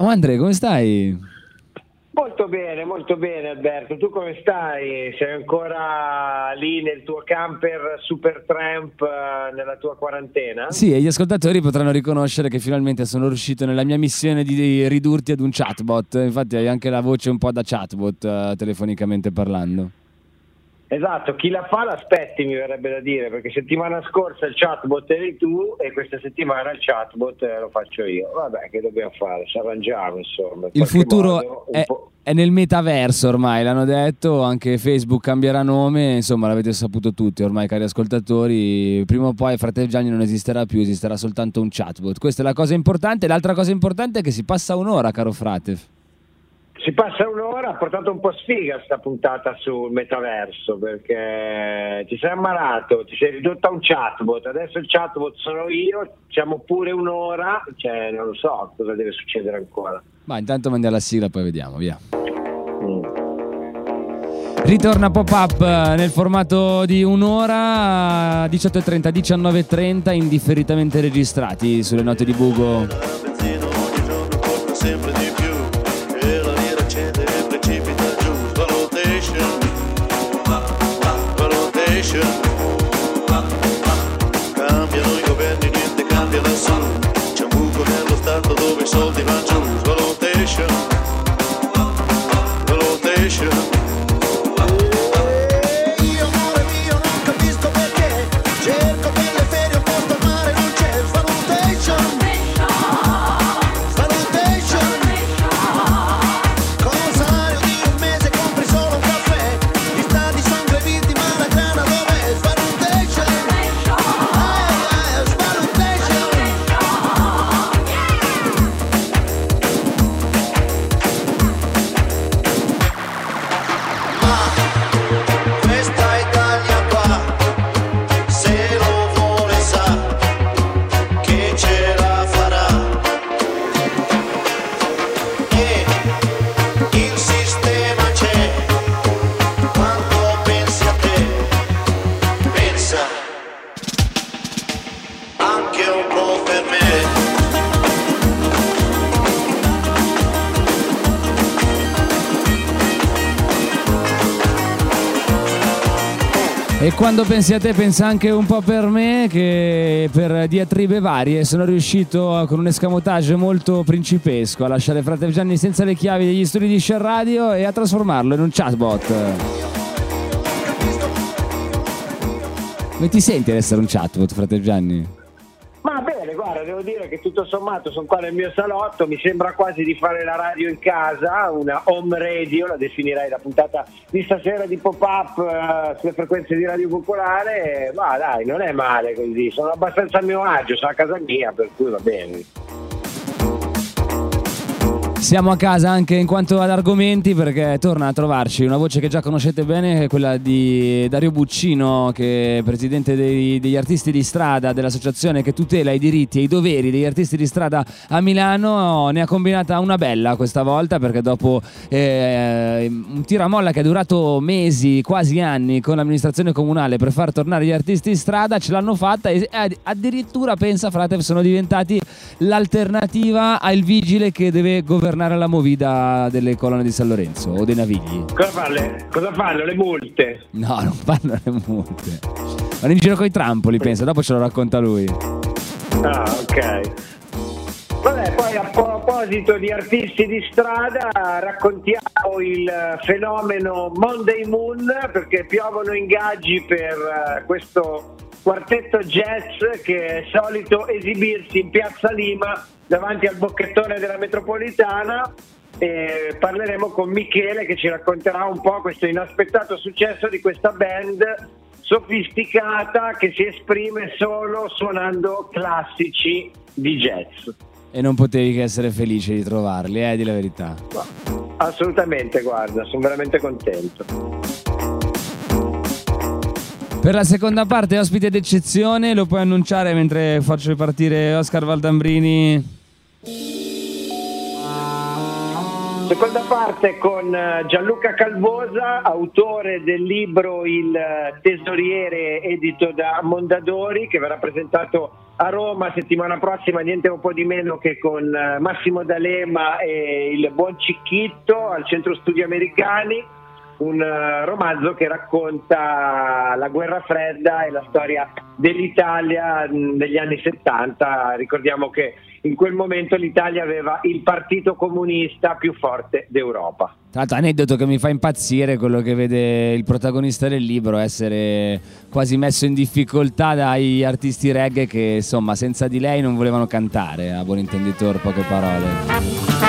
Oh Andre, come stai? Molto bene, molto bene Alberto. Tu come stai? Sei ancora lì nel tuo camper Super Tramp eh, nella tua quarantena? Sì, e gli ascoltatori potranno riconoscere che finalmente sono riuscito nella mia missione di ridurti ad un chatbot. Infatti hai anche la voce un po' da chatbot eh, telefonicamente parlando. Esatto, chi la fa l'aspetti mi verrebbe da dire, perché settimana scorsa il chatbot eri tu e questa settimana il chatbot eh, lo faccio io. Vabbè, che dobbiamo fare? Ci arrangiamo insomma. Il futuro è, è, nel metaverso ormai, l'hanno detto, anche Facebook cambierà nome, insomma l'avete saputo tutti ormai cari ascoltatori, prima o poi Fratello Gianni non esisterà più, esisterà soltanto un chatbot. Questa è la cosa importante, l'altra cosa importante è che si passa un'ora caro Fratev. Si passa un'ora, ha portato un po' sfiga sta puntata sul metaverso perché ti sei ammalato, ti sei ridotto a un chatbot, adesso il chatbot sono io, siamo pure un'ora, cioè non lo so cosa deve succedere ancora. Ma intanto mandiamo la sigla poi vediamo, via. Mm. Ritorna pop-up nel formato di un'ora, 18.30, 19.30, indifferitamente registrati sulle note di Bugo. Soldi van giù, rotation, quando pensi a te pensa anche un po' per me che per diatribe varie sono riuscito con un escamotage molto principesco a lasciare Frate Gianni senza le chiavi degli studi di Share Radio e a trasformarlo in un chatbot. Come ti senti ad essere un chatbot, Frate Gianni? Che tutto sommato sono qua nel mio salotto, mi sembra quasi di fare la radio in casa, una home radio, la definirei la puntata di stasera di pop-up uh, sulle frequenze di Radio Popolare, ma dai, non è male così, sono abbastanza a mio agio, sono a casa mia, per cui va bene. Siamo a casa anche in quanto ad argomenti perché torna a trovarci una voce che già conoscete bene, quella di Dario Buccino, che è presidente dei, degli artisti di strada, dell'associazione che tutela i diritti e i doveri degli artisti di strada a Milano. Ne ha combinata una bella questa volta perché dopo eh, un tiramolla che è durato mesi, quasi anni con l'amministrazione comunale per far tornare gli artisti di strada, ce l'hanno fatta e addirittura, pensa frate, sono diventati l'alternativa al vigile che deve governare governare la movida delle colonne di San Lorenzo o dei Navigli. Cosa fanno? Cosa fanno? Le multe? No, non fanno le multe. Vanno in giro con i trampoli, pensa, dopo ce lo racconta lui. Ah, ok. Vabbè, poi a proposito di artisti di strada, raccontiamo il fenomeno Monday Moon perché piovono ingaggi per eh, questo quartetto jazz che è solito esibirsi in piazza Lima davanti al bocchettone della metropolitana e parleremo con Michele che ci racconterà un po' questo inaspettato successo di questa band sofisticata che si esprime solo suonando classici di jazz. E non potevi che essere felice di trovarli, eh, di la verità. Assolutamente, guarda, sono veramente contento. Per la seconda parte, ospite d'eccezione, lo puoi annunciare mentre faccio partire Oscar Valdambrini? Seconda parte con eh, Gianluca Calvosa, autore del libro Il tesoriere edito da Mondadori, che verrà presentato a Roma settimana prossima, niente un po' di meno che con eh, Massimo D'Alema e il buon Cicchitto al Centro Studi Americani un uh, romanzo che racconta la guerra fredda e la storia dell'Italia negli anni 70. Ricordiamo che in quel momento l'Italia aveva il partito comunista più forte d'Europa. Tra l'altro, aneddoto che mi fa impazzire quello che vede il protagonista del libro essere quasi messo in difficoltà dai artisti reggae che insomma senza di lei non volevano cantare, a buon intenditor poche parole.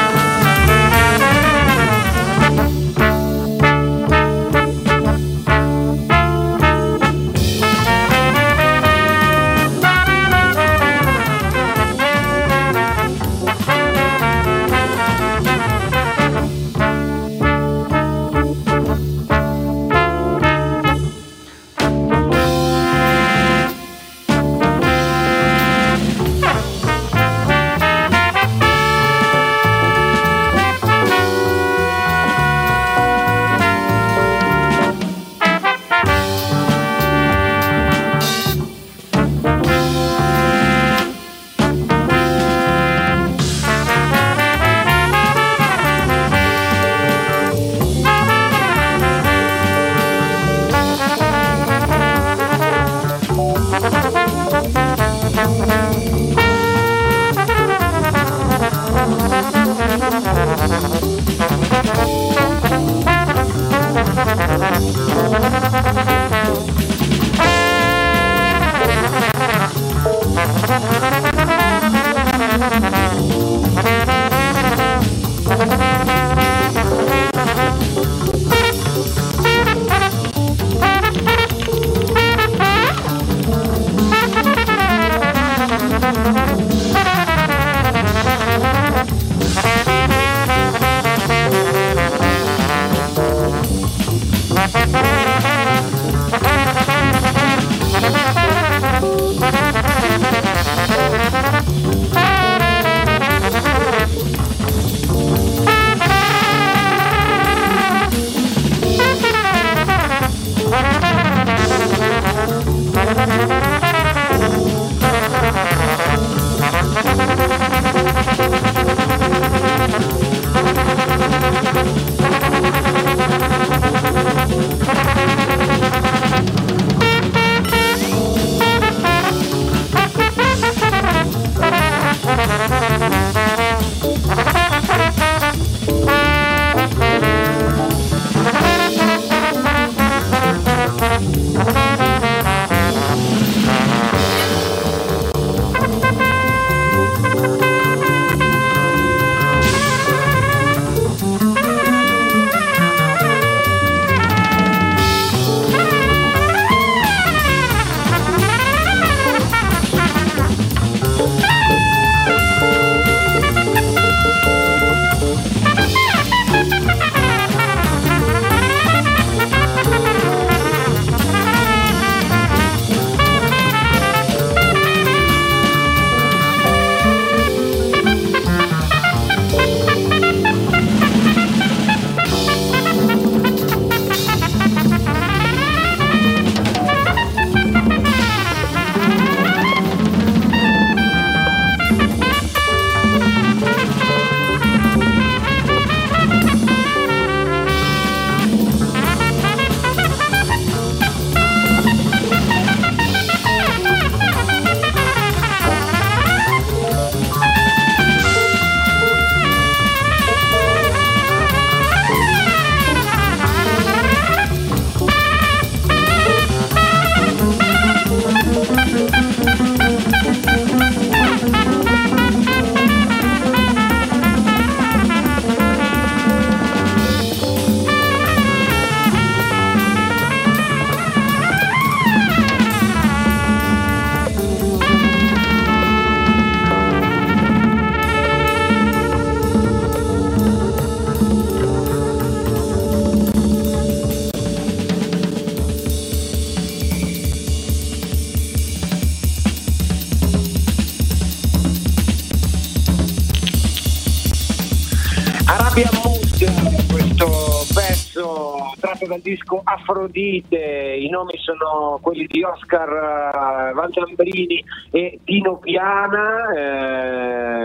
Afrodite, i nomi sono quelli di Oscar uh, Valdambrini e Tino Piana,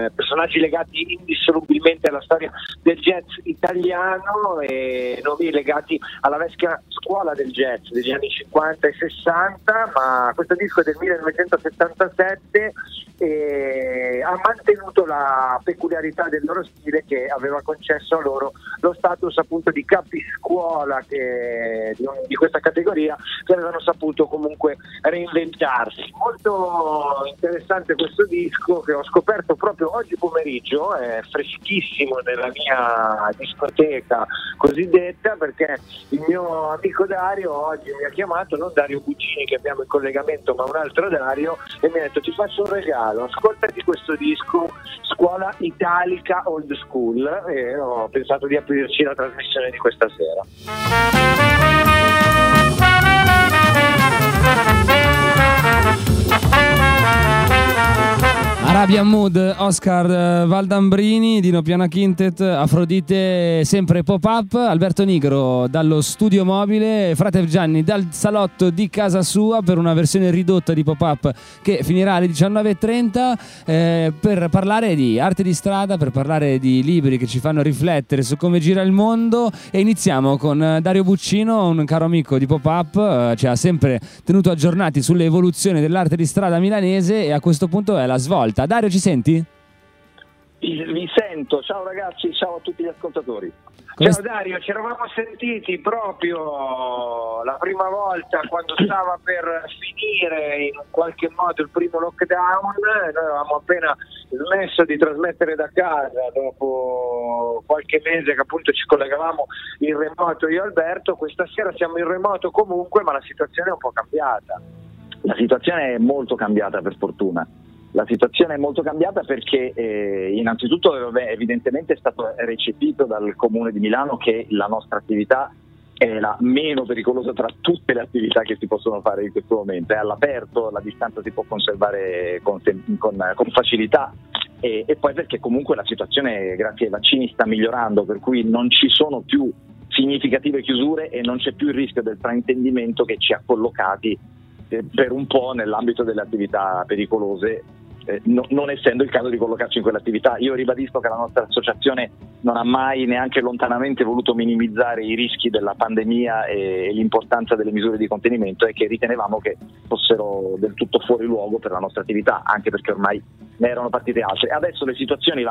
eh, personaggi legati indissolubilmente alla storia del jazz italiano e nomi legati alla vecchia scuola del jazz degli anni 50 e 60, ma questo disco è del 1977 e ha mantenuto la peculiarità del loro stile che aveva concesso a loro lo status appunto di capiscuola che, di, di, questa categoria che avevano saputo comunque reinventarsi. Molto interessante questo disco che ho scoperto proprio oggi pomeriggio, è freschissimo nella mia discoteca cosiddetta perché il mio amico Dario oggi mi ha chiamato, non Dario Buccini che abbiamo in collegamento ma un altro Dario e mi ha detto ti faccio un regalo, ascoltati questo disco Scuola Italica Old School e ho pensato di aprirci la trasmissione di questa sera. Arabian Mood, Oscar eh, Valdambrini, Dino Piana Quintet, Afrodite sempre pop-up, Alberto Nigro dallo studio mobile, Frate Gianni dal salotto di casa sua per una versione ridotta di pop-up che finirà alle 19.30 eh, per parlare di arte di strada, per parlare di libri che ci fanno riflettere su come gira il mondo e iniziamo con Dario Buccino, un caro amico di pop-up, eh, ci ha sempre tenuto aggiornati sulle evoluzioni dell'arte di strada milanese e a questo punto è la svolta. Dario, ci senti? Vi sento, ciao ragazzi, ciao a tutti gli ascoltatori. Come ciao Dario, ci eravamo sentiti proprio la prima volta quando stava per finire in qualche modo il primo lockdown, noi avevamo appena smesso di trasmettere da casa dopo qualche mese che appunto ci collegavamo in remoto io e Alberto, questa sera siamo in remoto comunque ma la situazione è un po' cambiata. La situazione è molto cambiata per fortuna la situazione è molto cambiata perché eh, innanzitutto evidentemente è stato recepito dal Comune di Milano che la nostra attività è la meno pericolosa tra tutte le attività che si possono fare in questo momento. È all'aperto, la distanza si può conservare con, con, con facilità e, e, poi perché comunque la situazione grazie ai vaccini sta migliorando, per cui non ci sono più significative chiusure e non c'è più il rischio del fraintendimento che ci ha collocati eh, per un po' nell'ambito delle attività pericolose eh, no, non essendo il caso di collocarci in quell'attività. Io ribadisco che la nostra associazione non ha mai neanche lontanamente voluto minimizzare i rischi della pandemia e, e l'importanza delle misure di contenimento e che ritenevamo che fossero del tutto fuori luogo per la nostra attività, anche perché ormai ne erano partite altre. Adesso le situazioni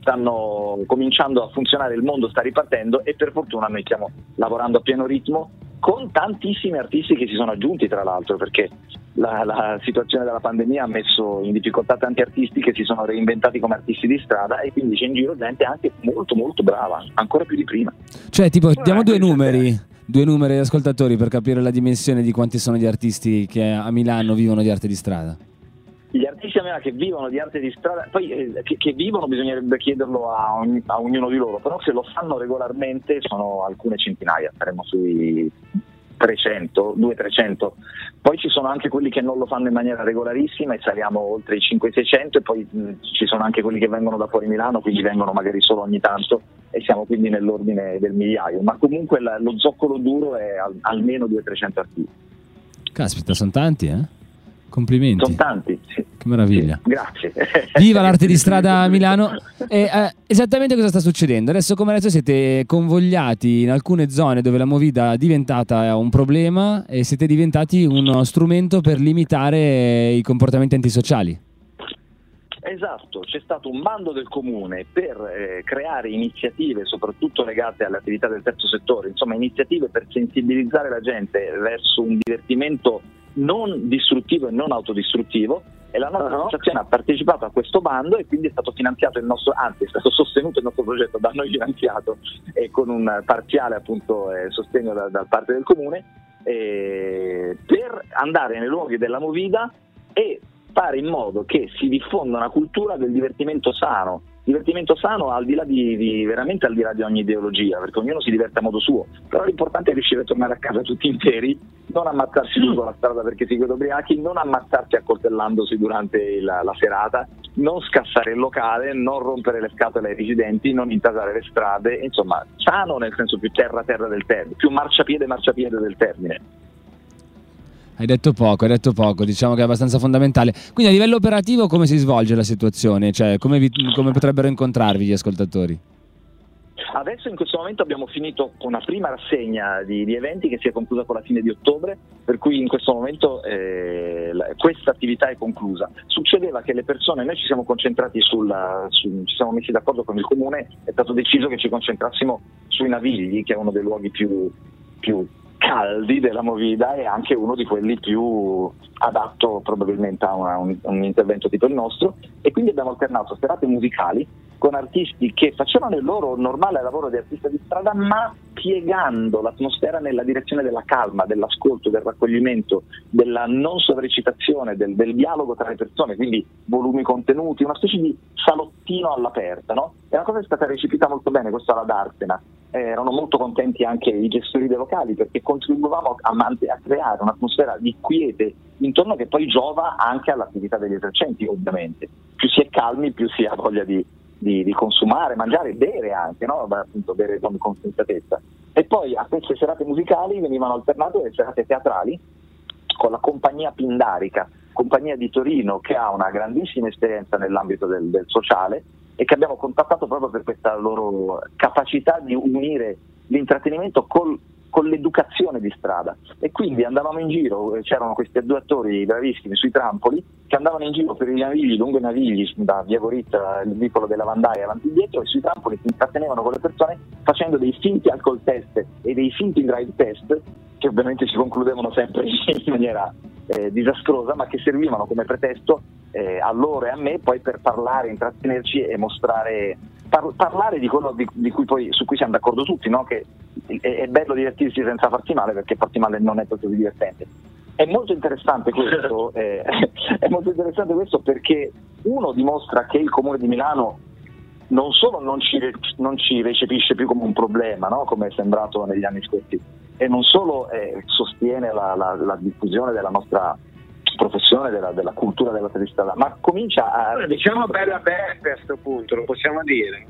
stanno cominciando a funzionare, il mondo sta ripartendo e per fortuna noi stiamo lavorando a pieno ritmo con tantissimi artisti che si sono aggiunti tra l'altro perché la, la, situazione della pandemia ha messo in difficoltà tanti artisti che si sono reinventati come artisti di strada e quindi c'è in giro gente anche molto molto brava, ancora più di prima. Cioè tipo diamo due numeri, due numeri di ascoltatori per capire la dimensione di quanti sono gli artisti che a Milano vivono di arte di strada. Gli artisti a Milano che vivono di arte di strada, poi eh, che, che, vivono bisognerebbe chiederlo a, ogni, a ognuno di loro, però se lo fanno regolarmente sono alcune centinaia, saremo sui 300, 200-300. Poi ci sono anche quelli che non lo fanno in maniera regolarissima e saliamo oltre i 500-600 e poi mh, ci sono anche quelli che vengono da fuori Milano, quindi vengono magari solo ogni tanto e siamo quindi nell'ordine del migliaio. Ma comunque la, lo zoccolo duro è al, almeno 200-300 artisti. Caspita, sono tanti, eh? Complimenti. Sono tanti, sì. Che meraviglia. Sì, grazie. Viva l'arte di strada a Milano. E, eh, esattamente cosa sta succedendo? Adesso, come adesso siete convogliati in alcune zone dove la movida è diventata un problema e siete diventati uno strumento per limitare i comportamenti antisociali. Esatto, c'è stato un bando del comune per eh, creare iniziative soprattutto legate alle attività del terzo settore, insomma iniziative per sensibilizzare la gente verso un divertimento non distruttivo e non autodistruttivo e la nostra uh-huh. associazione ha partecipato a questo bando e quindi è stato finanziato il nostro, anzi è stato sostenuto il nostro progetto da noi finanziato e con un parziale appunto eh, sostegno da, da, parte del comune eh, per andare nei luoghi della movida e fare in modo che si diffonda una cultura del divertimento sano divertimento sano al di là di, di, veramente al di là di ogni ideologia, perché ognuno si diverte a modo suo, però l'importante è riuscire a tornare a casa tutti interi, non ammazzarsi lungo la strada perché si vedono ubriachi, non ammazzarsi accoltellandosi durante la, la, serata, non scassare il locale, non rompere le scatole ai residenti, non intasare le strade, insomma, sano nel senso più terra-terra del termine, più marciapiede-marciapiede del termine. Hai detto poco, hai detto poco, diciamo che è abbastanza fondamentale. Quindi a livello operativo come si svolge la situazione? Cioè, come, vi, come potrebbero incontrarvi gli ascoltatori? Adesso in questo momento abbiamo finito una prima rassegna di, di, eventi che si è conclusa con la fine di ottobre, per cui in questo momento eh, questa attività è conclusa. Succedeva che le persone, noi ci siamo concentrati sulla, su, ci siamo messi d'accordo con il comune, è stato deciso che ci concentrassimo sui Navigli, che è uno dei luoghi più, più caldi della Movida e anche uno di quelli più adatto probabilmente a una, un, un, intervento tipo il nostro. E quindi abbiamo alternato serate musicali con artisti che facevano il loro normale lavoro di artista di strada ma piegando l'atmosfera nella direzione della calma, dell'ascolto, del raccoglimento, della non sovrecitazione, del, del dialogo tra le persone, quindi volumi contenuti, una specie di salottino all'aperta. No? E una cosa è stata recepita molto bene, questo alla Darsena, eh, erano molto contenti anche i gestori dei locali perché contribuivamo a, a, creare un'atmosfera di quiete intorno che poi giova anche all'attività degli esercenti ovviamente. Più si è calmi più si ha voglia di, di, di consumare, mangiare, bere anche, no? Appunto bere con consensatezza. E poi a queste serate musicali venivano alternate le serate teatrali con la compagnia Pindarica, compagnia di Torino che ha una grandissima esperienza nell'ambito del, del sociale e che abbiamo contattato proprio per questa loro capacità di unire l'intrattenimento col, con l'educazione di strada. E quindi andavamo in giro, c'erano questi due attori bravissimi sui trampoli che andavano in giro per i navigli, lungo i navigli da Via Goritta, il vicolo della Vandaia avanti e dietro e sui trampoli si intrattenevano con le persone facendo dei finti alcol test e dei finti drive test che ovviamente si concludevano sempre in maniera eh, disastrosa ma che servivano come pretesto eh, a loro e a me poi per parlare, intrattenerci e mostrare, par- parlare di quello di, di cui poi, su cui siamo d'accordo tutti, no? che è, è, bello divertirsi senza farti male perché farti male non è proprio divertente. È molto interessante questo, eh, è molto interessante questo perché uno dimostra che il Comune di Milano non solo non ci, non ci recepisce più come un problema, no? come è sembrato negli anni scorsi, e non solo eh, sostiene la, la, la diffusione della nostra professione della, della cultura della strada, ma comincia a... Diciamo bella Beppe a questo punto, lo possiamo dire.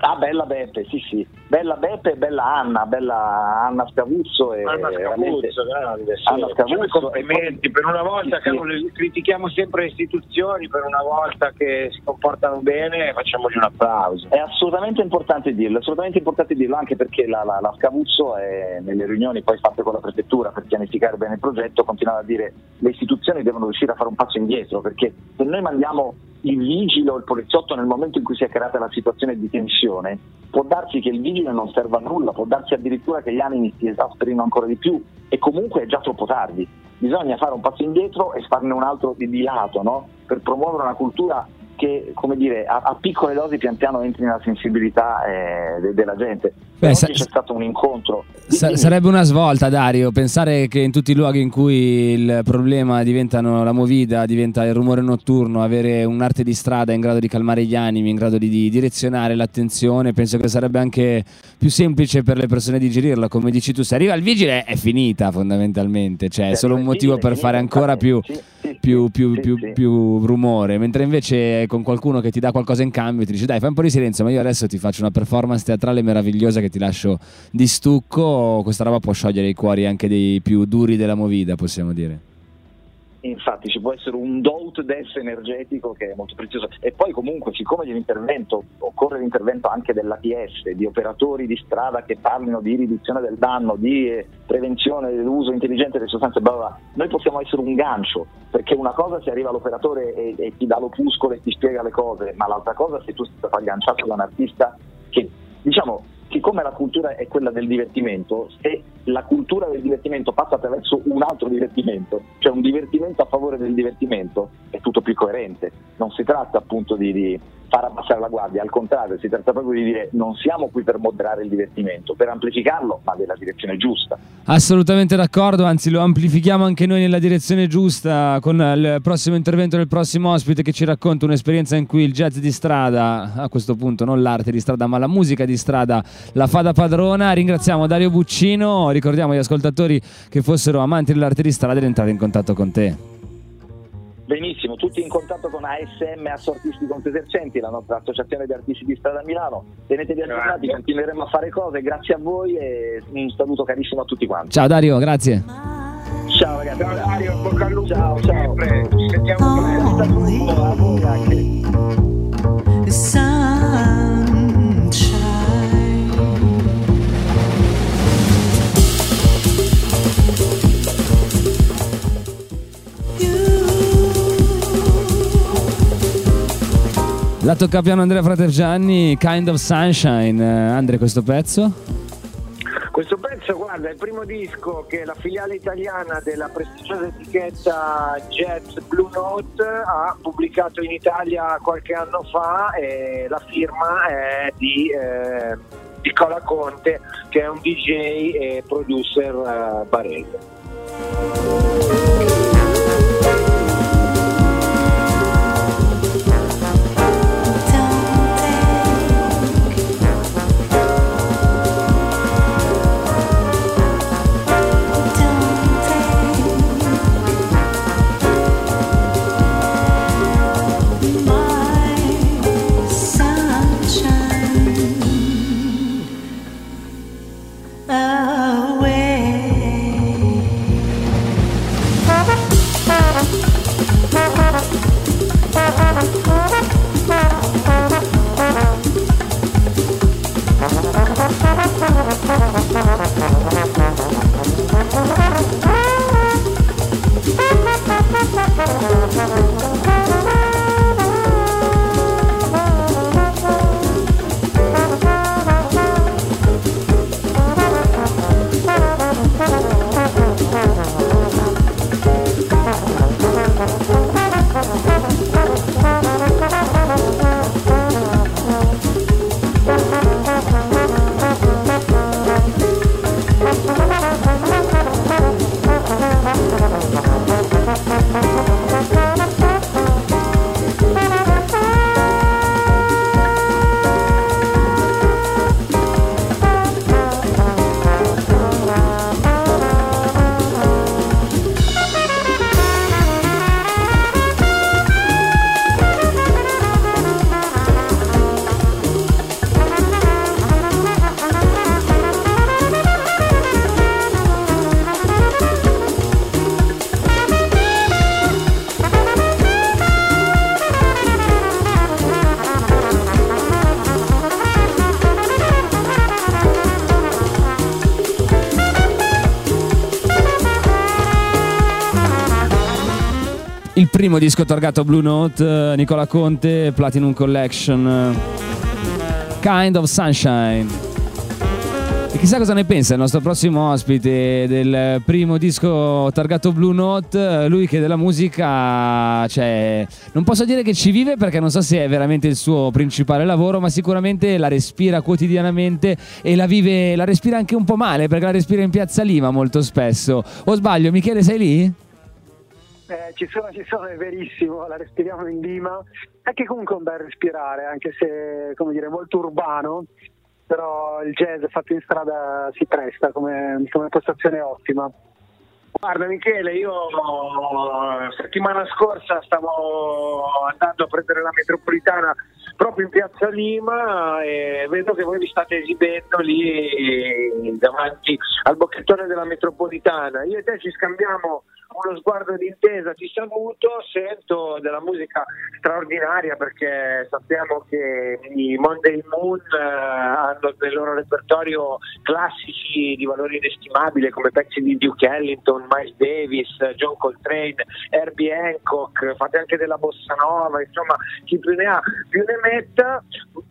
Ah, bella Beppe, sì, sì. Bella Beppe e bella Anna, bella Anna Scavuzzo. E Anna Scavuzzo, grande. Sì. Anna Scavuzzo. Complimenti, per una volta sì, che sì. critichiamo sempre le istituzioni, per una volta che si comportano bene, facciamogli un applauso. È assolutamente importante dirlo, assolutamente importante dirlo anche perché la, la, la Scavuzzo è, nelle riunioni poi fatte con la prefettura per pianificare bene il progetto continuava a dire le istituzioni devono riuscire a fare un passo indietro perché se noi mandiamo il vigile o il poliziotto nel momento in cui si è creata la situazione di tensione, può darsi che il vigile non serva a nulla, può darsi addirittura che gli animi si esasperino ancora di più e comunque è già troppo tardi. Bisogna fare un passo indietro e farne un altro di, di lato no? per promuovere una cultura che come dire, a, a, piccole dosi pian piano entri nella sensibilità eh, de, della gente. Beh, sa- c'è stato un incontro. Sa- sarebbe una svolta, Dario, pensare che in tutti i luoghi in cui il problema diventano la movida, diventa il rumore notturno, avere un'arte di strada in grado di calmare gli animi, in grado di, di direzionare l'attenzione, penso che sarebbe anche più semplice per le persone digerirla. Come dici tu, se arriva il vigile è finita fondamentalmente, cioè è solo un motivo per fare ancora più, più, più, più rumore, mentre invece con qualcuno che ti dà qualcosa in cambio ti dice dai fai un po' di silenzio ma io adesso ti faccio una performance teatrale meravigliosa che ti lascio di stucco questa roba può sciogliere i cuori anche dei più duri della movida possiamo dire infatti ci può essere un do des energetico che è molto prezioso. E poi comunque siccome l'intervento occorre l'intervento anche dell'ATS di operatori di strada che parlino di riduzione del danno di eh, prevenzione dell'uso intelligente delle sostanze bla bla, noi possiamo essere un gancio perché una cosa se arriva l'operatore e, e ti dà l'opuscolo e ti spiega le cose ma l'altra cosa se tu stai agganciato da un artista che diciamo siccome la cultura è quella del divertimento, se la cultura del divertimento passa attraverso un altro divertimento, cioè un divertimento a favore del divertimento, è tutto più coerente. Non si tratta appunto di, di far abbassare la guardia, al contrario, si tratta proprio di dire non siamo qui per moderare il divertimento, per amplificarlo, ma nella direzione giusta. Assolutamente d'accordo, anzi lo amplifichiamo anche noi nella direzione giusta con il prossimo intervento del prossimo ospite che ci racconta un'esperienza in cui il jazz di strada, a questo punto non l'arte di strada, ma la musica di strada la fa da padrona. Ringraziamo Dario Buccino, ricordiamo agli ascoltatori che fossero amanti dell'arte di strada di entrare in contatto con te. Benissimo, tutti in contatto con ASM Assortisti Confesercenti, la nostra associazione di artisti di strada a Milano. Tenetevi aggiornati, continueremo a fare cose, grazie a voi e un saluto carissimo a tutti quanti. Ciao Dario, grazie. Ciao ragazzi. Ciao Dario, bocca al lupo. Ciao, ciao. Ci sentiamo presto. La tocca piano Andrea Fratergianni, Kind of Sunshine. Eh, Andre, questo pezzo? Questo pezzo, guarda, è il primo disco che la filiale italiana della prestigiosa etichetta Jazz Blue Note ha pubblicato in Italia qualche anno fa e la firma è di eh, Nicola Conte che è un DJ e producer eh, barese. Primo disco targato Blue Note, eh, Nicola Conte, Platinum Collection, eh, Kind of Sunshine. E chissà cosa ne pensa il nostro prossimo ospite del primo disco targato Blue Note, lui che della musica, cioè, non posso dire che ci vive perché non so se è veramente il suo principale lavoro, ma sicuramente la respira quotidianamente e la vive, la respira anche un po' male perché la respira in Piazza Lima molto spesso. O sbaglio, Michele sei lì? Eh, ci sono, ci sono, è verissimo, la respiriamo in Lima. È che comunque è un bel respirare, anche se, come dire, molto urbano, però il jazz fatto in strada si presta come, come postazione ottima. Guarda Michele, io settimana scorsa stavo andando a prendere la metropolitana proprio in piazza Lima e vedo che voi vi state esibendo lì davanti al bocchettone della metropolitana. Io e te ci scambiamo uno sguardo d'intesa, ti saluto, sento della musica straordinaria perché sappiamo che i Monday Moon eh, hanno nel loro repertorio classici di valore inestimabile come pezzi di Duke Ellington, Miles Davis, John Coltrane, Herbie Hancock, fate anche della bossa nova, insomma chi più ne ha più ne mezz'oretta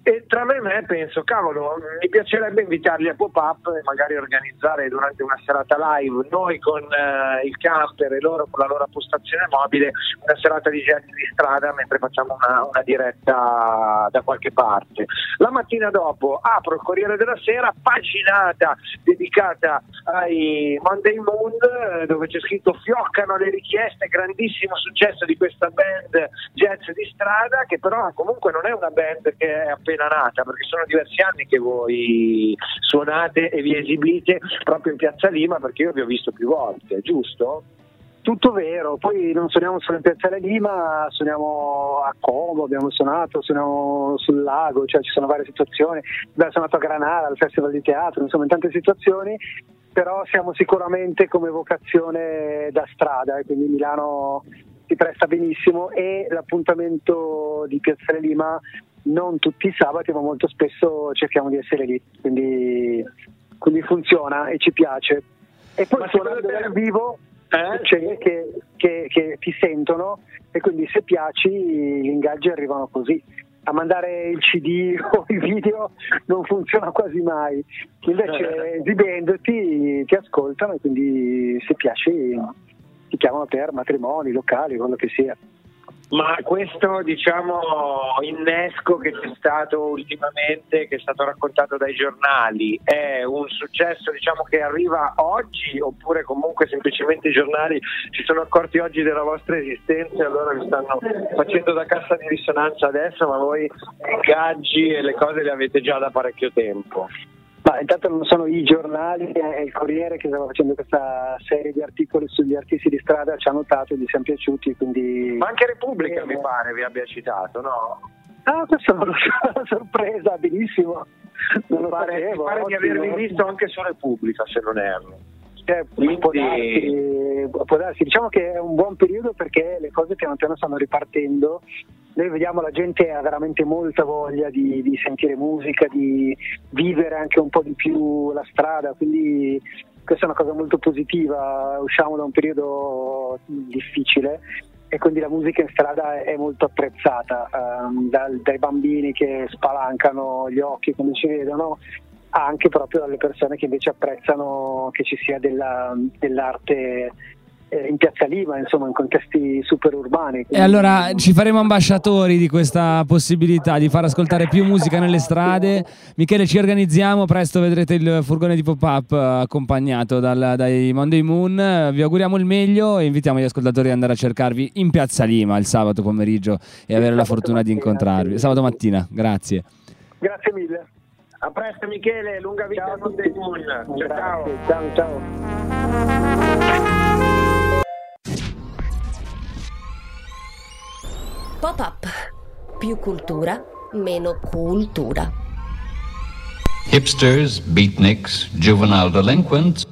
e tra me e me penso, cavolo, mi piacerebbe invitarli a pop-up e magari organizzare durante una serata live, noi con eh, il camper e loro con la loro postazione mobile, una serata di jazz di strada mentre facciamo una, una diretta da qualche parte. La mattina dopo apro il Corriere della Sera, paginata dedicata ai Monday Moon, dove c'è scritto fioccano le richieste, grandissimo successo di questa band jazz di strada, che però comunque non è una band che è appena nata, perché sono diversi anni che voi suonate e vi esibite proprio in Piazza Lima, perché io vi ho visto più volte, giusto? Tutto vero, poi non suoniamo solo in Piazzale Lima, suoniamo a Como, abbiamo suonato, suoniamo sul lago, cioè ci sono varie situazioni, abbiamo suonato a Granada, al Festival di Teatro, insomma in tante situazioni, però siamo sicuramente come vocazione da strada e quindi Milano si presta benissimo e l'appuntamento di Piazzale Lima non tutti i sabati ma molto spesso cerchiamo di essere lì, quindi, quindi funziona e ci piace. E poi suonando dal vivo eh? Cioè che, che, che, ti sentono e quindi se piaci gli ingaggi arrivano così. A mandare il CD o i video non funziona quasi mai, invece esibendoti ti ascoltano e quindi se piaci ti chiamano per matrimoni, locali, quello che sia. Ma questo diciamo, innesco che c'è stato ultimamente, che è stato raccontato dai giornali, è un successo diciamo, che arriva oggi oppure comunque semplicemente i giornali si sono accorti oggi della vostra esistenza e allora vi stanno facendo da cassa di risonanza adesso, ma voi ingaggi e le cose le avete già da parecchio tempo? Ma intanto non sono i giornali, è il Corriere che stava facendo questa serie di articoli sugli artisti di strada, ci ha notato e gli siamo piaciuti. Quindi... Ma anche Repubblica eh, mi pare vi abbia citato, no? Ah, questa è una sorpresa, benissimo. Non mi pare, sapevo, mi pare di avervi visto anche su Repubblica, se non erro. Eh, Quindi... può, darsi, può darsi, diciamo che è un buon periodo perché le cose piano piano stanno ripartendo. Noi vediamo la gente ha veramente molta voglia di, di, sentire musica, di vivere anche un po' di più la strada, quindi questa è una cosa molto positiva, usciamo da un periodo difficile e quindi la musica in strada è molto apprezzata, um, dal, dai bambini che spalancano gli occhi quando ci vedono anche proprio dalle persone che invece apprezzano che ci sia della, dell'arte eh, in piazza Lima, insomma, in contesti super urbani. E allora ci faremo ambasciatori di questa possibilità di far ascoltare più musica nelle strade. Michele, ci organizziamo, presto vedrete il furgone di pop-up accompagnato dal, dai Monday Moon. Vi auguriamo il meglio e invitiamo gli ascoltatori ad andare a cercarvi in piazza Lima il sabato pomeriggio e avere la fortuna di incontrarvi. Sabato mattina, grazie. Grazie mille. A presto Michele, lunga vita ciao a Moon. Ciao, ciao. ciao. Pop-up. Più cultura, meno cultura. Hipsters, beatniks, juvenile delinquents.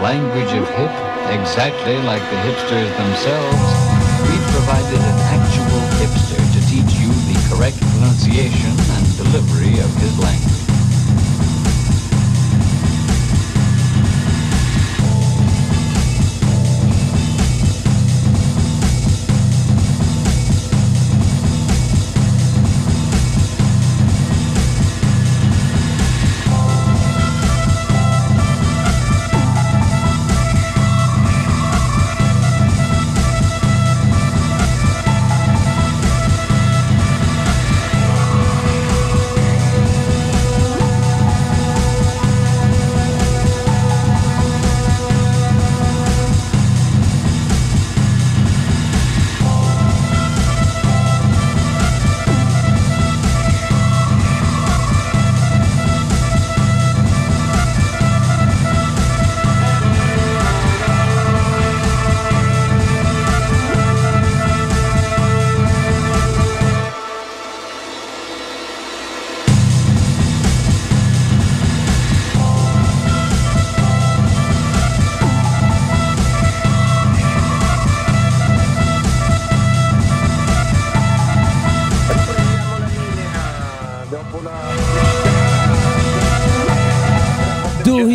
Language of hip, exactly like the hipsters themselves, we've provided an actual hipster to teach you the correct pronunciation and delivery of his language.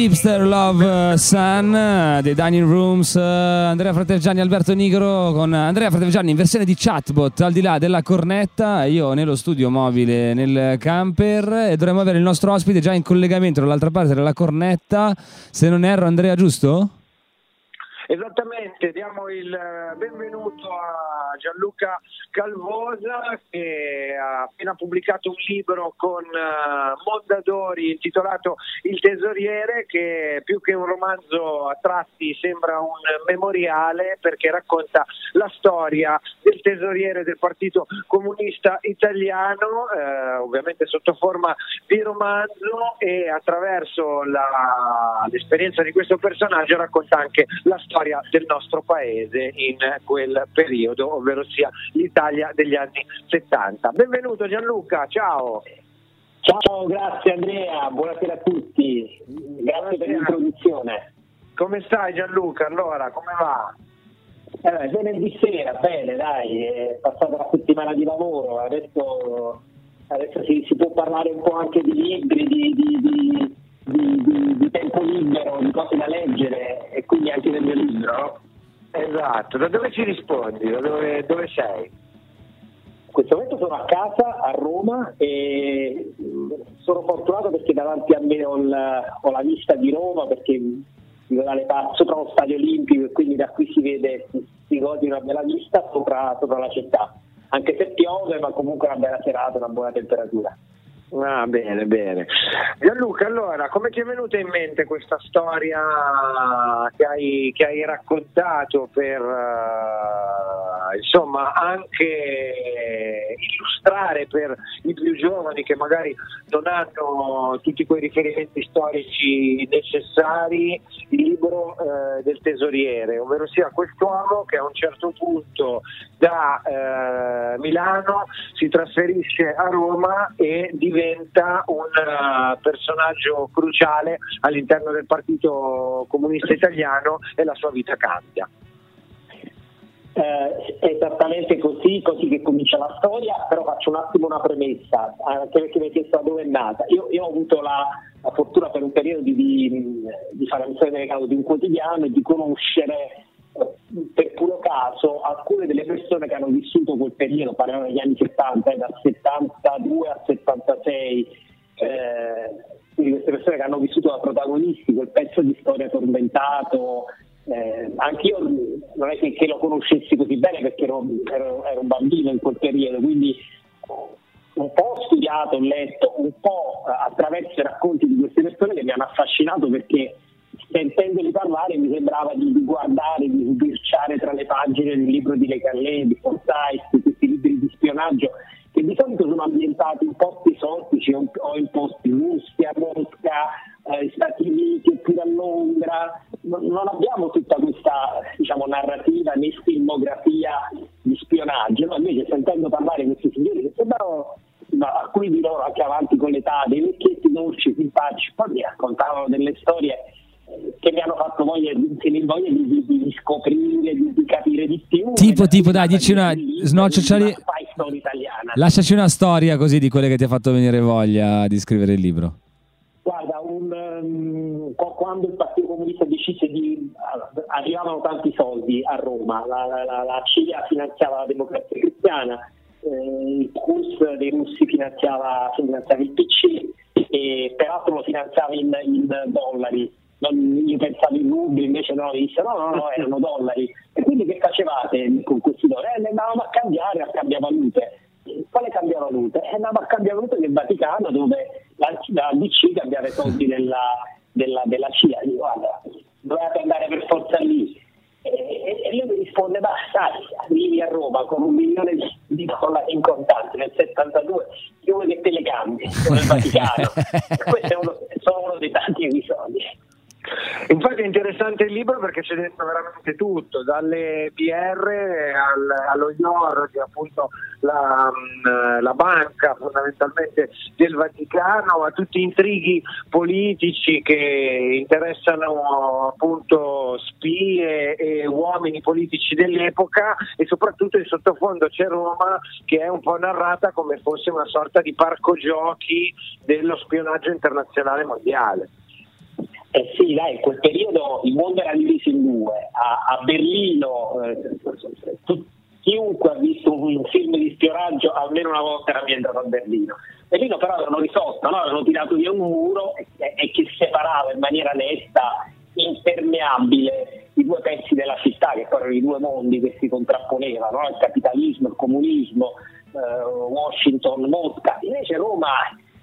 Hipster Love Sun dei Dining Rooms, Andrea Fratergiani, Alberto Nigro con Andrea Fratergiani in versione di chatbot al di là della cornetta, io nello studio mobile nel camper e dovremmo avere il nostro ospite già in collegamento dall'altra parte della cornetta, se non erro Andrea giusto? Esattamente, diamo il eh, benvenuto a Gianluca Calvosa che ha appena pubblicato un libro con eh, Mondadori intitolato Il tesoriere che più che un romanzo a tratti sembra un memoriale perché racconta la storia del tesoriere del Partito Comunista Italiano, eh, ovviamente sotto forma di romanzo e attraverso la, l'esperienza di questo personaggio racconta anche la storia storia del nostro paese in quel periodo, ovvero sia l'Italia degli anni 70. Benvenuto Gianluca, ciao. Ciao, grazie Andrea, buonasera a tutti, grazie per l'introduzione. Come stai Gianluca? Allora, come va? Eh, venerdì sera, bene, dai, è passata la settimana di lavoro, adesso, adesso si, si, può parlare un po' anche di libri, di, di, di di, di, di, tempo libero, di cose da leggere e quindi anche del mio libro. Esatto, da dove ci rispondi? Da dove, dove sei? In questo momento sono a casa a Roma e sono fortunato perché davanti a me ho, il, ho la vista di Roma perché sopra lo stadio olimpico e quindi da qui si vede, si, si gode una bella vista sopra, sopra la città. Anche se piove, ma comunque una bella serata, una buona temperatura. Ah, bene, bene. Gianluca, allora, come ti è venuta in mente questa storia che hai, che hai raccontato per uh, insomma anche illustrare per i più giovani che magari non hanno tutti quei riferimenti storici necessari il libro uh, del tesoriere, ovvero sia quest'uomo che a un certo punto da uh, Milano si trasferisce a Roma e diventa un uh, personaggio cruciale all'interno del Partito Comunista Italiano e la sua vita cambia. Eh, esattamente così, così che comincia la storia, però faccio un attimo una premessa, anche perché mi hai chiesto da dove è nata. Io, io ho avuto la, la, fortuna per un periodo di, di, di fare amministratore delegato di un quotidiano e di conoscere per puro caso alcune delle persone che hanno vissuto quel periodo, parliamo degli anni 70, eh, dal 72 al 76, eh, queste persone che hanno vissuto da protagonisti quel pezzo di storia tormentato, eh, anche io non è che, lo conoscessi così bene perché ero, ero, ero, un bambino in quel periodo, quindi un po' ho studiato, ho letto, un po' attraverso i racconti di queste persone che mi hanno affascinato perché sentendoli parlare mi sembrava di, di guardare, di sbirciare tra le pagine del libro di Le Carlé, di Forsyth, questi libri di spionaggio che di solito sono ambientati in posti esotici o in posti Russia, Mosca, eh, Stati Uniti oppure a Londra. Non abbiamo tutta questa diciamo, narrativa né filmografia di spionaggio, no? invece sentendo parlare questi signori che sembrano alcuni di loro anche avanti con l'età, dei vecchietti dolci, simpatici, poi mi raccontavano delle storie che mi hanno fatto voglia, voglia di, di, di, scoprire, di, di, capire di più. Tipo, tipo, dai, dici una, snoccioli, lasciaci una storia così di quelle che ti ha fatto venire voglia di scrivere il libro. Guarda, un, um, quando il decise di... arrivavano tanti soldi a Roma, la, la, la, CIA finanziava la democrazia cristiana, eh, il CUS dei russi finanziava, finanziava il PC e peraltro lo finanziava in, in dollari non, io pensavo in rubli, invece no, disse no, no, no, erano dollari. E quindi che facevate con questi dollari? Eh, andavamo a cambiare a cambiavalute. Quale cambiavalute? Eh, andavamo a cambiavalute del Vaticano dove la, la DC cambiava i soldi della, della, della CIA. Guarda, dovevate andare per forza lì. E, e, e lui mi risponde, ma sai, arrivi a Roma con un milione di dollari in contanti nel 72, io che te le cambi con il Vaticano. Questo è uno, sono uno dei tanti episodi. Infatti è interessante il libro perché c'è dentro veramente tutto, dalle BR al, allo IOR, che è appunto la, mm, la, banca fondamentalmente del Vaticano, a tutti intrighi politici che interessano appunto spie e uomini politici dell'epoca e soprattutto in sottofondo c'è Roma che è un po' narrata come fosse una sorta di parco giochi dello spionaggio internazionale mondiale. Eh sì, dai, in quel periodo il mondo era diviso in due. A, a Berlino eh, tu, chiunque ha visto un, film di spionaggio almeno una volta era ambientato a Berlino. Berlino però avevano risolto, no? avevano tirato via un muro e, e che separava in maniera netta, impermeabile, i due pezzi della città, che poi erano i due mondi che si contrapponevano, no? il capitalismo, il comunismo, eh, Washington, Mosca. Invece Roma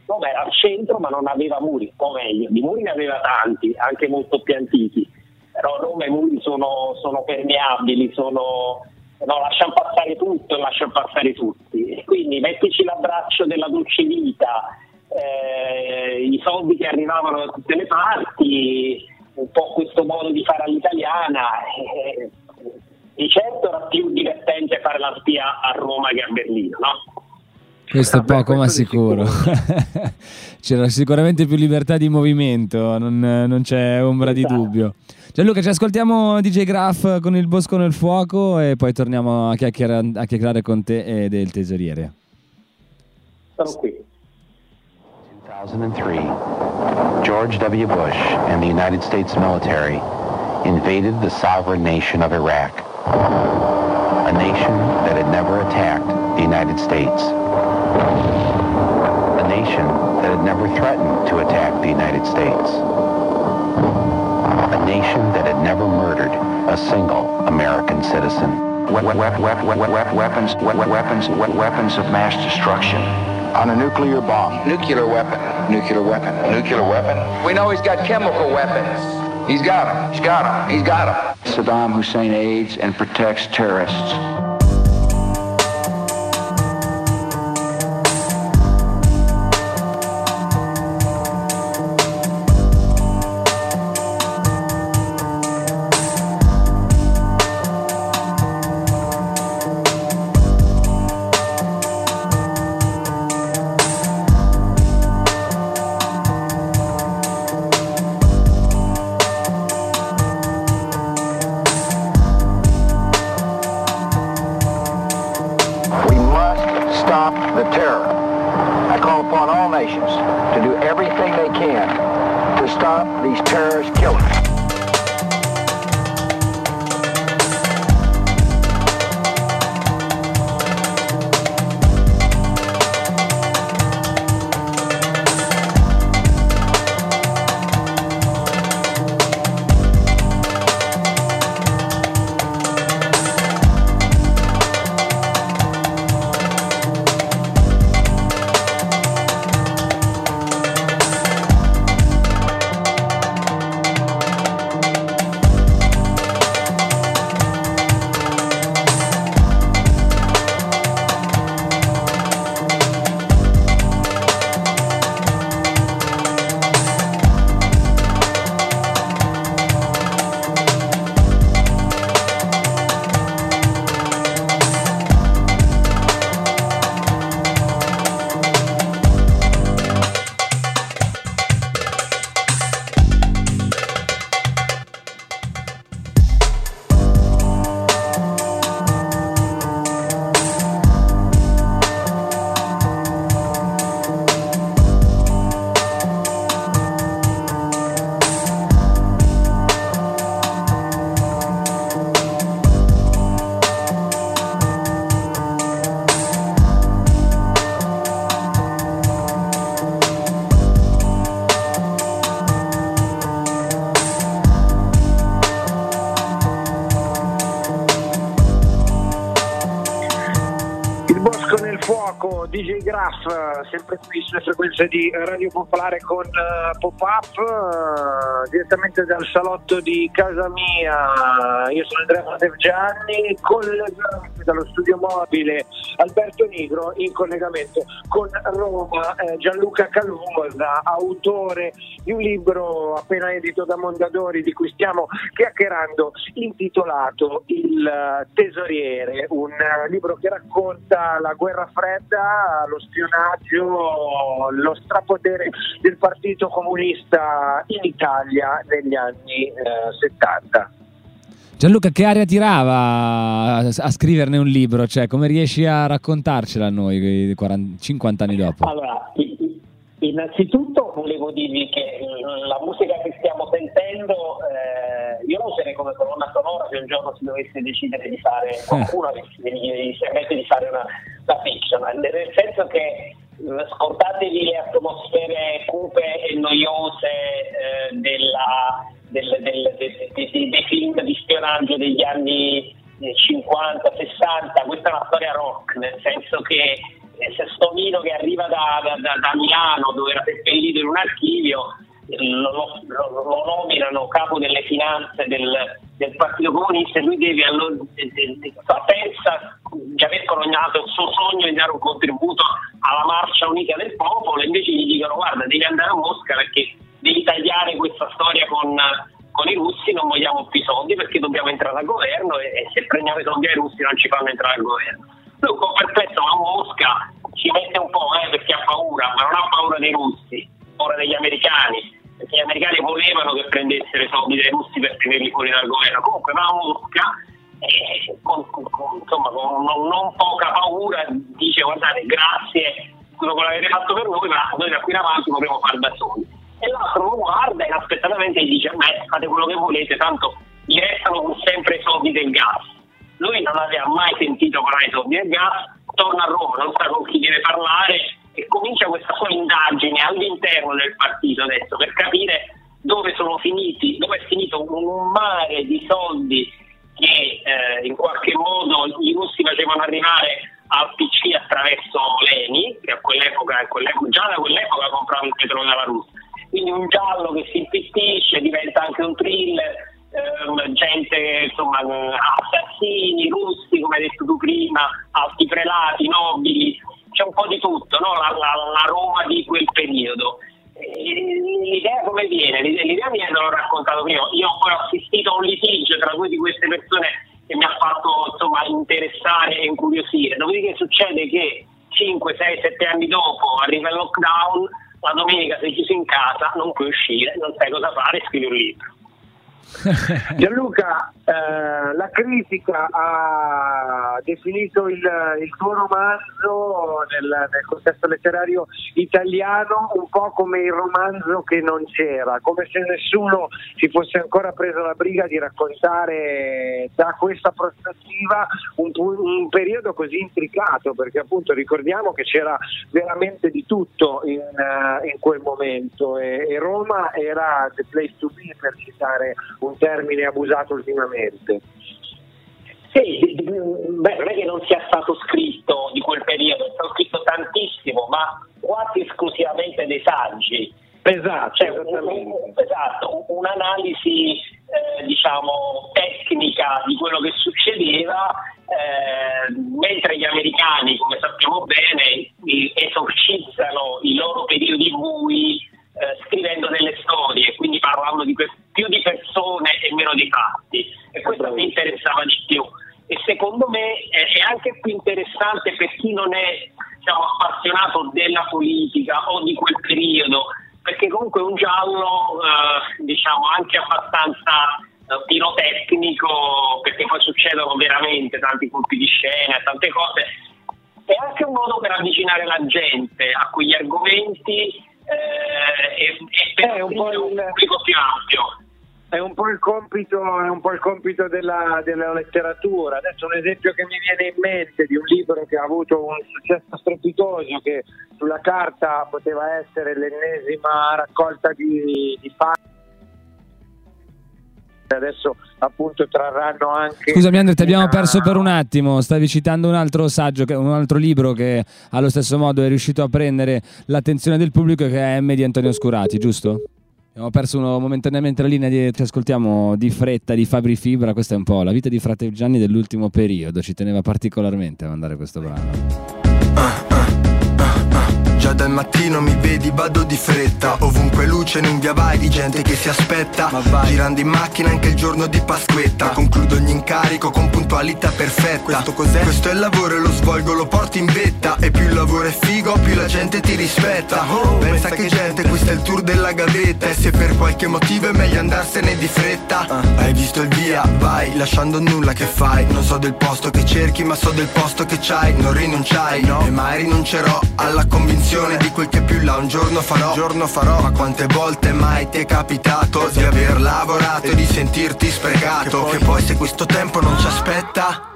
Roma era al centro ma non aveva muri, o meglio, di muri ne aveva tanti, anche molto più antichi, però Roma i muri sono, sono permeabili, sono, no, lasciano passare tutto e lasciano passare tutti. Quindi mettici l'abbraccio della dolce vita, eh, i soldi che arrivavano da tutte le parti, un po' questo modo di fare all'italiana. Eh, di certo era più divertente fare la spia a Roma che a Berlino, no? Questo è poco ma sicuro. sicuro. C'era sicuramente più libertà di movimento, non, non c'è ombra di esatto. dubbio. Gianluca, ci ascoltiamo DJ Graf con il Bosco nel fuoco e poi torniamo a chiacchierare, a chiacchierare con te e del tesoriere. Sono qui. 2003, George W. Bush and the United States military invaded the sovereign nation of Iraq, a nation that had never attacked the United States. A nation that had never threatened to attack the United States, a nation that had never murdered a single American citizen. What weapons, weapons, what weapons of mass destruction. On a nuclear bomb. Nuclear weapon. Nuclear weapon. Nuclear weapon. We know he's got chemical weapons. He's got them. He's got them. He's got them. Saddam Hussein aids and protects terrorists. Sempre qui sulle frequenze di Radio Popolare con uh, Pop-Up, uh, direttamente dal salotto di casa mia. Io sono Andrea Matevgianni, collegato dallo studio mobile Alberto Nigro in collegamento con Roma, eh, Gianluca Calvosa, autore di un libro appena edito da Mondadori di cui stiamo chiacchierando, intitolato Il Tesoriere, un libro che racconta la guerra fredda, lo spionaggio, lo strapotere del Partito Comunista in Italia negli anni eh, 70. Gianluca, che aria tirava a, scriverne un libro? Cioè, come riesci a raccontarcela a noi 40, 50 anni dopo? Allora, Innanzitutto volevo dirvi che la musica che stiamo sentendo eh, io la userei come colonna sonora se un giorno si dovesse decidere di fare qualcuno che si permette di fare una, una fiction, nel senso che scordatevi le atmosfere cupe e noiose eh, della, del, del, de, de, de, dei film di spionaggio degli anni 50, 60, questa è una storia rock, nel senso che eh, Sestomino che arriva da, da, da, Milano dove era seppellito in un archivio lo, lo, lo, nominano capo delle finanze del, del Partito Comunista e lui deve allora, pensa di aver coronato il suo sogno di dare un contributo alla marcia unica del popolo e invece gli dicono guarda devi andare a Mosca perché devi tagliare questa storia con, con i russi, non vogliamo più soldi perché dobbiamo entrare al governo e, e se prendiamo i soldi ai russi non ci fanno entrare al governo. Lui un po' perplesso a Mosca ci mette un po' eh, perché ha paura, ma non ha paura dei russi, ha paura degli americani perché gli americani volevano che prendessero i soldi dai russi per tenerli fuori dal governo. Comunque va a Mosca e con, con, insomma, con non, non, poca paura dice guardate grazie quello che l'avete fatto per noi, ma noi da qui in avanti potremo fare da soli. E l'altro lo guarda inaspettatamente e dice beh fate quello che volete, tanto gli restano sempre i soldi del gas. Lui non aveva mai sentito parlare dei soldi del gas, torna a Roma, non sa con chi deve parlare e comincia questa sua indagine all'interno del partito adesso per capire dove sono finiti, dove è finito un mare di soldi che eh, in qualche modo i russi facevano arrivare al PC attraverso Leni, che a quell'epoca, quell'epoca già da quell'epoca comprava il petrolio dalla Russia. Quindi un giallo che si impittisce, diventa anche un thriller, ehm, gente, insomma, assassini, russi, come hai detto tu prima, alti prelati, nobili, c'è un po' di tutto, no? la, la, la, Roma di quel periodo. L'idea come viene? L'idea viene, l'ho raccontato prima, io ho assistito a un litigio tra due di queste persone che mi ha fatto insomma, interessare e incuriosire, dopodiché succede che 5, 6, 7 anni dopo arriva il lockdown, la domenica sei chiuso in casa, non puoi uscire, non sai cosa fare, scrivi un libro. Gianluca, eh, la critica ha definito il, il tuo romanzo nel, nel, contesto letterario italiano un po' come il romanzo che non c'era, come se nessuno si fosse ancora preso la briga di raccontare da questa prospettiva un, un periodo così intricato, perché appunto ricordiamo che c'era veramente di tutto in, uh, in quel momento e, e Roma era the place to be per citare un termine abusato ultimamente. Sì, beh, non è che non sia stato scritto di quel periodo, è stato scritto tantissimo, ma quasi esclusivamente dei saggi. Esatto, cioè, un, esatto un'analisi eh, diciamo tecnica di quello che succedeva, eh, mentre gli americani, come sappiamo bene, tanti colpi di scena, tante cose. È anche un modo per avvicinare la gente a quegli argomenti eh, e, e per un, un pubblico più ampio. È un po' il compito, un po il compito della, della, letteratura. Adesso un esempio che mi viene in mente di un libro che ha avuto un successo strepitoso, che sulla carta poteva essere l'ennesima raccolta di, di fatti adesso appunto trarranno anche scusami Andrea ti abbiamo perso per un attimo stavi citando un altro saggio un altro libro che allo stesso modo è riuscito a prendere l'attenzione del pubblico che è M di Antonio Scurati giusto? Abbiamo perso momentaneamente la linea di, ci ascoltiamo di fretta di Fabri Fibra, questa è un po' la vita di Frate Gianni dell'ultimo periodo, ci teneva particolarmente a mandare questo brano. Già dal mattino mi vedi, vado di fretta. Ovunque luce in un via vai di gente che si aspetta. Girando in macchina anche il giorno di Pasquetta. Concludo ogni incarico con puntualità perfetta. Questo cos'è? Questo è il lavoro e lo svolgo, lo porto in vetta. E più il lavoro è figo, più la gente ti rispetta. Oh, Pensa che gente, questo è il tour della gavetta. E se per qualche motivo è meglio andarsene di fretta. Uh. Hai visto il via, vai, lasciando nulla che fai? Non so del posto che cerchi, ma so del posto che c'hai. Non rinunciai, no. e mai rinuncerò alla convinzione l'impressione di quel che più là un giorno farò, un giorno farò Ma quante volte mai ti è capitato di aver lavorato e di sentirti sprecato? Che poi se questo tempo non ci aspetta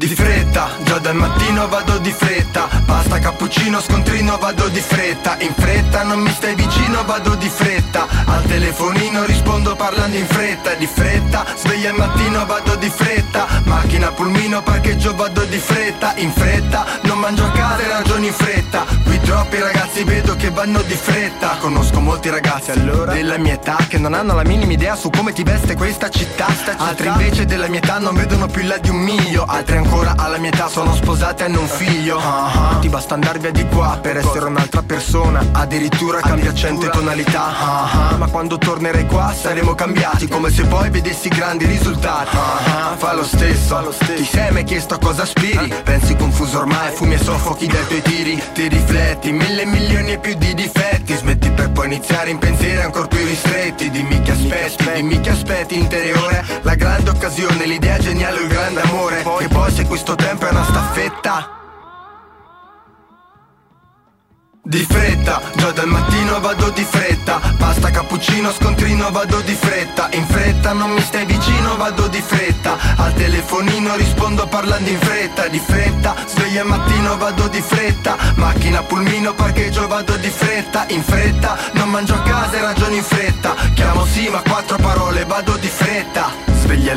Di fretta, già dal mattino vado di fretta. Pasta, cappuccino, scontrino, vado di fretta. In fretta, non mi stai vicino, vado di fretta. Al telefonino rispondo parlando in fretta. Di fretta, sveglia al mattino, vado di fretta. Macchina, pulmino, parcheggio, vado di fretta. In fretta, non mangio a casa e ragioni in fretta. Qui troppi ragazzi vedo che vanno di fretta. Conosco molti ragazzi allora della mia età Che non hanno la minima idea su come ti veste questa città. Altri invece della mia età non vedono più là di un miglio Altri ancora alla mia età sono sposati e hanno un figlio. Ah. Ti basta andar via di qua per essere un'altra persona Addirittura cambia accento e tonalità. Ah. Ma quando tornerai qua saremo cambiati Come se poi vedessi grandi risultati. Ah, ah. Fa lo stesso, ti sei mai chiesto a cosa aspiri? Pensi confuso ormai, fumi e soffochi dai tuoi tiri. Ti rifletti, mille milioni e più di difetti. Smetti per poi iniziare in pensieri ancora più ristretti. Dimmi che aspetti, dimmi che aspetti interiore. La grande occasione, l'idea geniale il grande amore. Che poi se questo tempo è una staffetta. Di fretta, già dal mattino vado di fretta. Pasta, cappuccino, scontrino, vado di fretta. In fretta, non mi stai vicino, vado di fretta. Al telefonino rispondo parlando in fretta. Di fretta, sveglia al mattino, vado di fretta. Macchina, pulmino, parcheggio, vado di fretta. In fretta,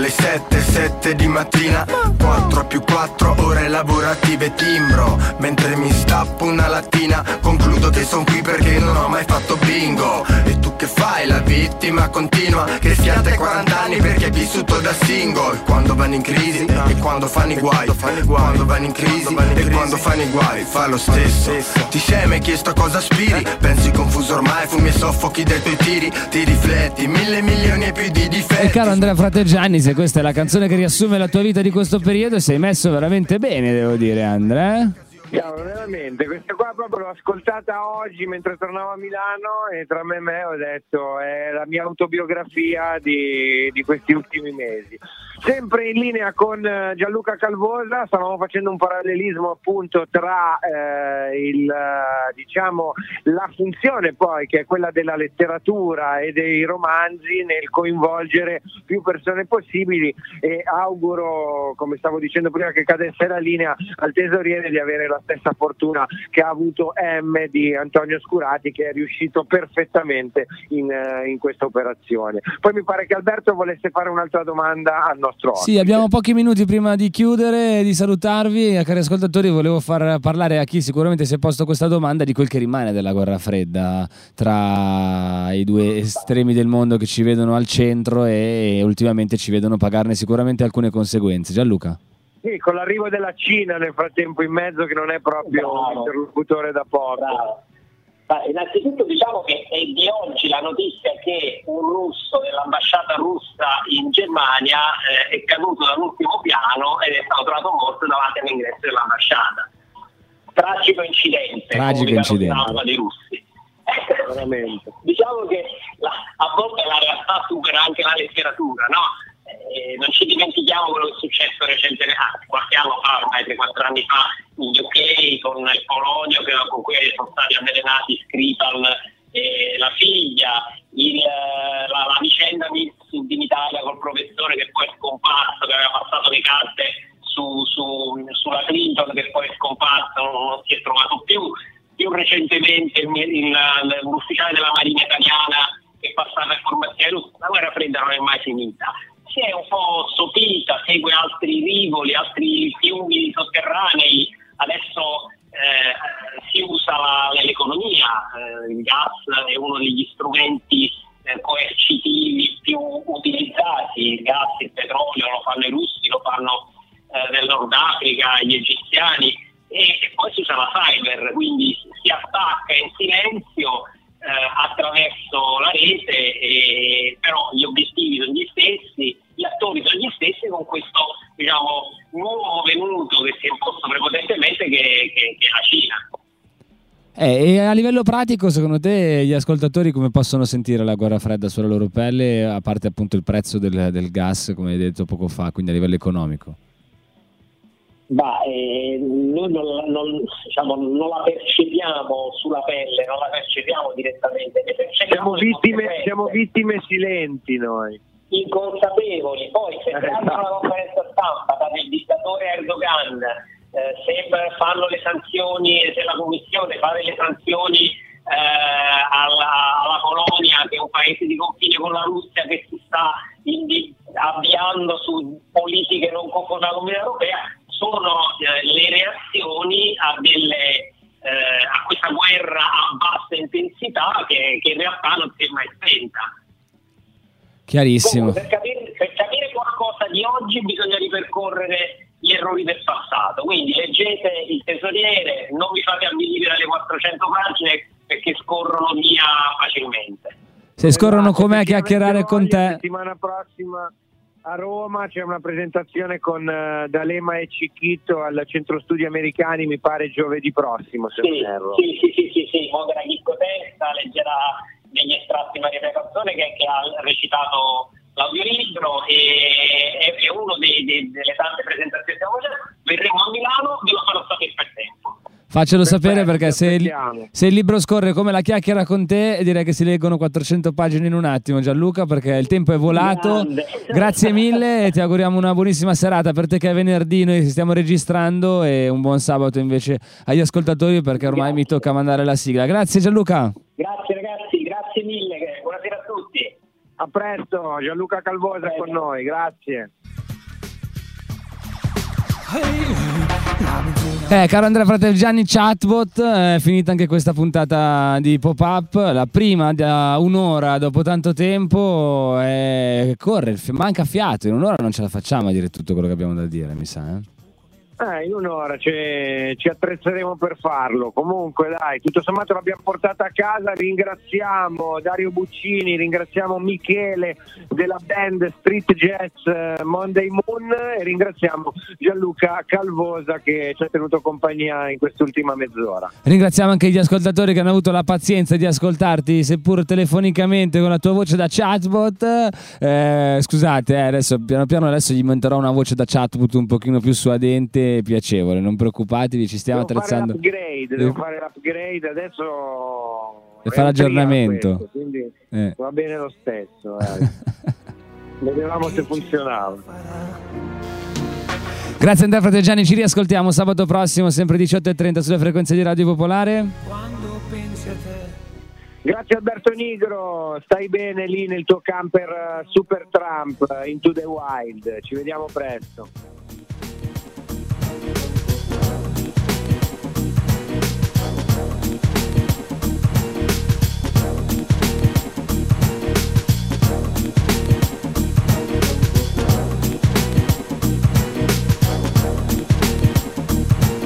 alle 7, 7 di mattina. 4 più 4 ore lavorative timbro Mentre mi stappo una lattina Concludo che son qui perché non ho mai fatto bingo. E tu che fai? La vittima continua. Che ai 40 anni perché hai vissuto da single. Quando vanno in crisi e quando fanno i guai. Quando vanno in crisi e quando fanno i guai Fa lo stesso. Ti sei mai chiesto a cosa aspiri? Pensi confuso ormai, fumi e soffochi dai tuoi tiri. Ti rifletti, mille milioni e più di difetti. E caro Andrea Frateggiani, se questa è la canzone che riassume la tua vita di questo periodo, sei messo veramente bene, devo dire, Andrea. Cavolo, veramente, questa qua proprio l'ho ascoltata oggi mentre tornavo a Milano e tra me e me ho detto è la mia autobiografia di, di questi ultimi mesi. Sempre in linea con eh, Gianluca Calvosa, stavamo facendo un parallelismo appunto tra eh, il, eh, diciamo, la funzione poi che è quella della letteratura e dei romanzi nel coinvolgere più persone possibili. E auguro, come stavo dicendo prima che cadesse la linea, al tesoriere di avere la stessa fortuna che ha avuto M di Antonio Scurati che è riuscito perfettamente in, eh, in questa operazione. Poi mi pare che Alberto volesse fare un'altra domanda al nostro ospite. Sì, abbiamo pochi minuti prima di chiudere e di salutarvi. Cari ascoltatori, volevo far parlare a chi sicuramente si è posto questa domanda di quel che rimane della guerra fredda tra i due estremi del mondo che ci vedono al centro e ultimamente ci vedono pagarne sicuramente alcune conseguenze. Gianluca? Sì, con l'arrivo della Cina nel frattempo in mezzo che non è proprio un interlocutore da poco. Bravo. Ma innanzitutto diciamo che è di oggi la notizia che un russo dell'ambasciata russa in Germania eh, è caduto dall'ultimo piano ed è stato trovato morto davanti all'ingresso dell'ambasciata. Tragico incidente. Tragico incidente. dei russi. Veramente. diciamo che la- a volte la realtà supera anche la letteratura, no? Eh, non ci dimentichiamo quello che è successo recentemente, ah, qualche anno fa, ormai 3-4 anni fa, in UK con il Polonio che- con cui sono stati avvelenati Skripal e la figlia, il, eh, la, la vicenda di, in Italia col professore che poi è scomparso, che aveva passato le carte su, su- sulla Clinton che poi è scomparso, non, si è trovato più. Più recentemente l'ufficiale della Marina italiana che passava informazioni russe, la guerra fredda non è mai finita. Si è un po' sopita, segue altri rivoli, altri fiumi sotterranei, adesso eh, si usa la- l'economia, eh, il gas è uno degli strumenti eh, coercitivi più utilizzati, il gas, il petrolio lo fanno i russi, lo fanno eh, del Nord Africa, gli egiziani. E, e poi si usa la cyber, quindi si attacca in silenzio eh, attraverso la rete, però gli obiettivi sono gli stessi, gli attori sono gli stessi con questo diciamo, nuovo venuto che si è imposto prepotentemente che, che- che è la Cina. Eh, e a livello pratico, secondo te, gli ascoltatori come possono sentire la guerra fredda sulla loro pelle, a parte appunto il prezzo del, del gas, come hai detto poco fa, quindi a livello economico? Ma eh, noi non, non, diciamo, non, la percepiamo sulla pelle, non la percepiamo direttamente. Siamo vittime, siamo vittime, silenti noi. Inconsapevoli. Poi se guardano la conferenza stampa del dittatore Erdogan, eh, se fanno le sanzioni, se la Commissione fa delle sanzioni eh, alla, alla, Polonia, che è un paese di confine con la Russia che si sta indi- avviando su politiche non conformi Comunità Europea, sono eh, le reazioni a, delle, eh, a, questa guerra a bassa intensità che, che, in realtà non si è mai spenta. Chiarissimo. Comunque, per, capire, per capire qualcosa di oggi bisogna ripercorrere gli errori del passato. Quindi leggete il tesoriere, non vi fate avvilire alle 400 pagine perché scorrono via facilmente. Se scorrono com'è chiacchierare con te. La settimana prossima a Roma c'è una presentazione con uh, D'Alema e Cicchito al Centro Studi Americani, mi pare giovedì prossimo. Se sì, non sì, sì, sì, sì, sì, Modena Chicco Testa leggerà degli estratti Maria Persone che, che ha recitato l'audiolibro e è, è uno dei, dei, delle tante presentazioni che stiamo facendo. Verremo a Milano, ve lo farò sapere per tempo. Faccelo Perfetto, sapere perché se il, se il, libro scorre come la chiacchiera con te, direi che si leggono 400 pagine in un attimo, Gianluca, perché il tempo è volato. Grande. Grazie mille e ti auguriamo una buonissima serata per te che è venerdì, noi stiamo registrando e un buon sabato invece agli ascoltatori perché ormai grazie. mi tocca mandare la sigla. Grazie Gianluca. Grazie ragazzi, grazie mille, buonasera a tutti. A presto, Gianluca Calvosa con noi, grazie. Eh, caro Andrea Fratelgiani, chatbot, è finita anche questa puntata di pop-up, la prima da un'ora dopo tanto tempo, eh, corre, manca fiato, in un'ora non ce la facciamo a dire tutto quello che abbiamo da dire, mi sa. Eh? Eh, in un'ora ci, ci attrezzeremo per farlo. Comunque, dai, tutto sommato l'abbiamo portata a casa. Ringraziamo Dario Buccini, ringraziamo Michele della band Street Jazz eh, Monday Moon e ringraziamo Gianluca Calvosa che ci ha tenuto compagnia in quest'ultima mezz'ora. Ringraziamo anche gli ascoltatori che hanno avuto la pazienza di ascoltarti, seppur telefonicamente con la tua voce da chatbot. Eh, scusate, eh, adesso piano piano adesso gli inventerò una voce da chatbot un pochino più suadente piacevole, non preoccupatevi, ci stiamo devo attrezzando. Fare l'upgrade, devo fare l'upgrade adesso. Devo fare l'aggiornamento. Questo, quindi eh. va bene lo stesso. Eh. Vedevamo se funzionava. Grazie Andrea Frateggiani, ci riascoltiamo sabato prossimo, sempre 18.30 sulle frequenze di Radio Popolare. Grazie Alberto Nigro, stai bene lì nel tuo camper Super Trump Into the Wild, ci vediamo presto.